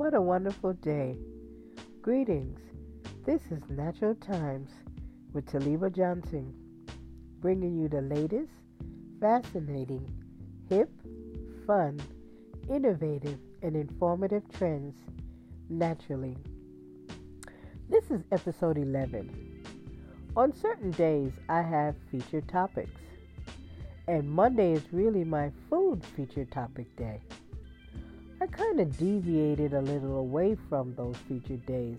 What a wonderful day. Greetings. This is Natural Times with Taliba Johnson, bringing you the latest, fascinating, hip, fun, innovative, and informative trends naturally. This is episode 11. On certain days, I have featured topics, and Monday is really my food featured topic day. Kind of deviated a little away from those featured days,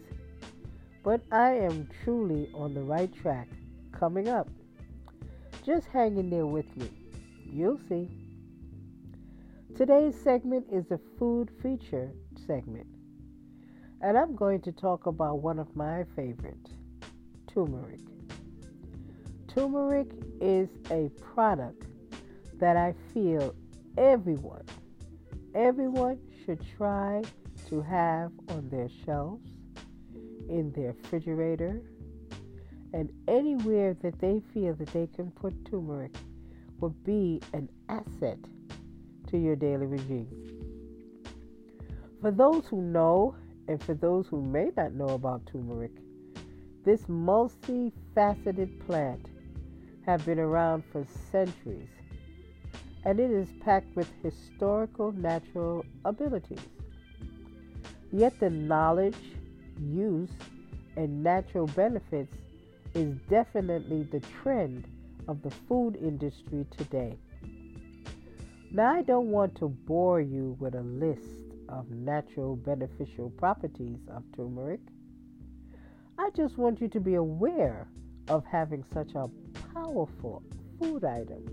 but I am truly on the right track coming up. Just hang in there with me. You'll see. Today's segment is the food feature segment, and I'm going to talk about one of my favorites turmeric. Turmeric is a product that I feel everyone, everyone should try to have on their shelves, in their refrigerator, and anywhere that they feel that they can put turmeric would be an asset to your daily regime. For those who know, and for those who may not know about turmeric, this multifaceted plant have been around for centuries and it is packed with historical natural abilities. Yet the knowledge, use, and natural benefits is definitely the trend of the food industry today. Now, I don't want to bore you with a list of natural beneficial properties of turmeric. I just want you to be aware of having such a powerful food item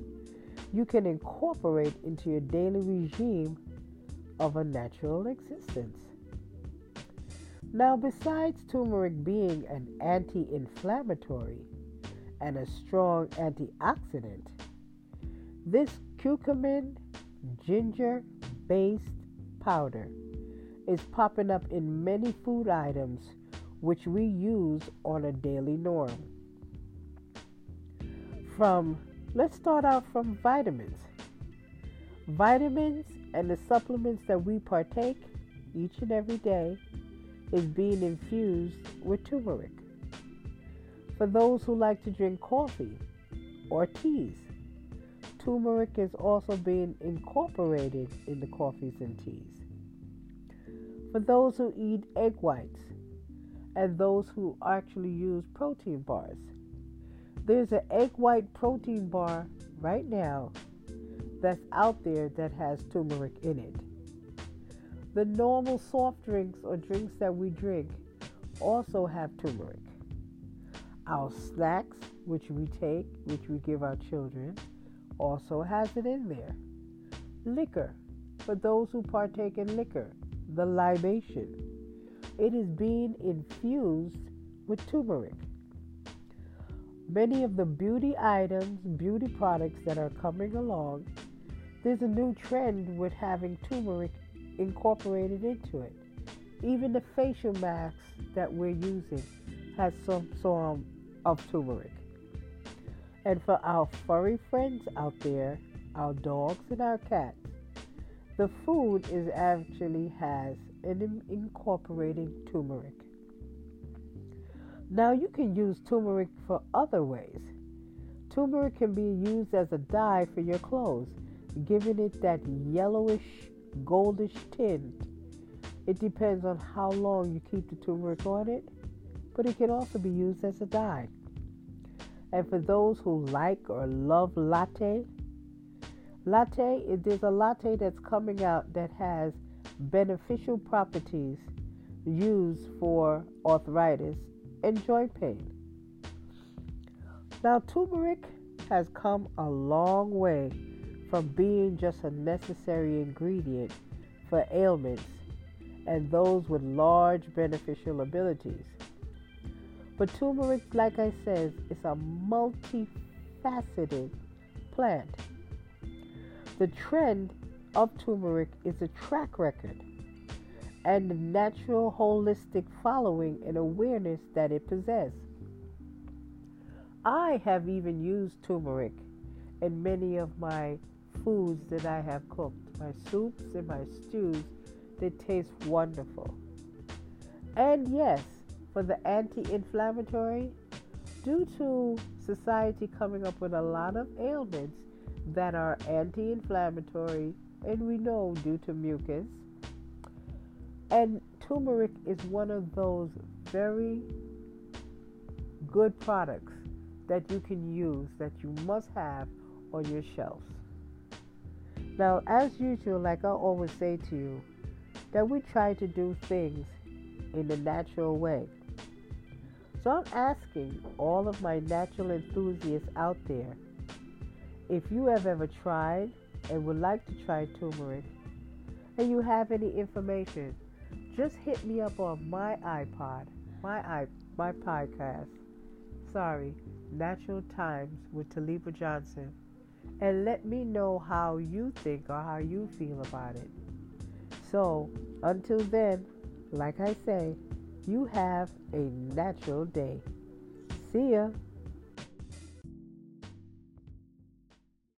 you can incorporate into your daily regime of a natural existence. Now, besides turmeric being an anti inflammatory and a strong antioxidant, this curcumin ginger based powder is popping up in many food items which we use on a daily norm. From Let's start out from vitamins. Vitamins and the supplements that we partake each and every day is being infused with turmeric. For those who like to drink coffee or teas, turmeric is also being incorporated in the coffees and teas. For those who eat egg whites and those who actually use protein bars, there's an egg white protein bar right now that's out there that has turmeric in it. The normal soft drinks or drinks that we drink also have turmeric. Our snacks, which we take, which we give our children, also has it in there. Liquor, for those who partake in liquor, the libation, it is being infused with turmeric many of the beauty items, beauty products that are coming along, there's a new trend with having turmeric incorporated into it. Even the facial masks that we're using has some form of turmeric. And for our furry friends out there, our dogs and our cats, the food is actually has an incorporating turmeric. Now, you can use turmeric for other ways. Turmeric can be used as a dye for your clothes, giving it that yellowish, goldish tint. It depends on how long you keep the turmeric on it, but it can also be used as a dye. And for those who like or love latte, latte, there's a latte that's coming out that has beneficial properties used for arthritis and joint pain. Now, turmeric has come a long way from being just a necessary ingredient for ailments and those with large beneficial abilities. But turmeric, like I said, is a multifaceted plant. The trend of turmeric is a track record and the natural holistic following and awareness that it possesses. I have even used turmeric in many of my foods that I have cooked. My soups and my stews They taste wonderful. And yes, for the anti inflammatory, due to society coming up with a lot of ailments that are anti inflammatory, and we know due to mucus, and turmeric is one of those very good products that you can use that you must have on your shelves. Now, as usual, like I always say to you, that we try to do things in a natural way. So I'm asking all of my natural enthusiasts out there if you have ever tried and would like to try turmeric and you have any information, just hit me up on my iPod, my i my podcast. Sorry, Natural Times with Taliba Johnson, and let me know how you think or how you feel about it. So, until then, like I say, you have a natural day. See ya.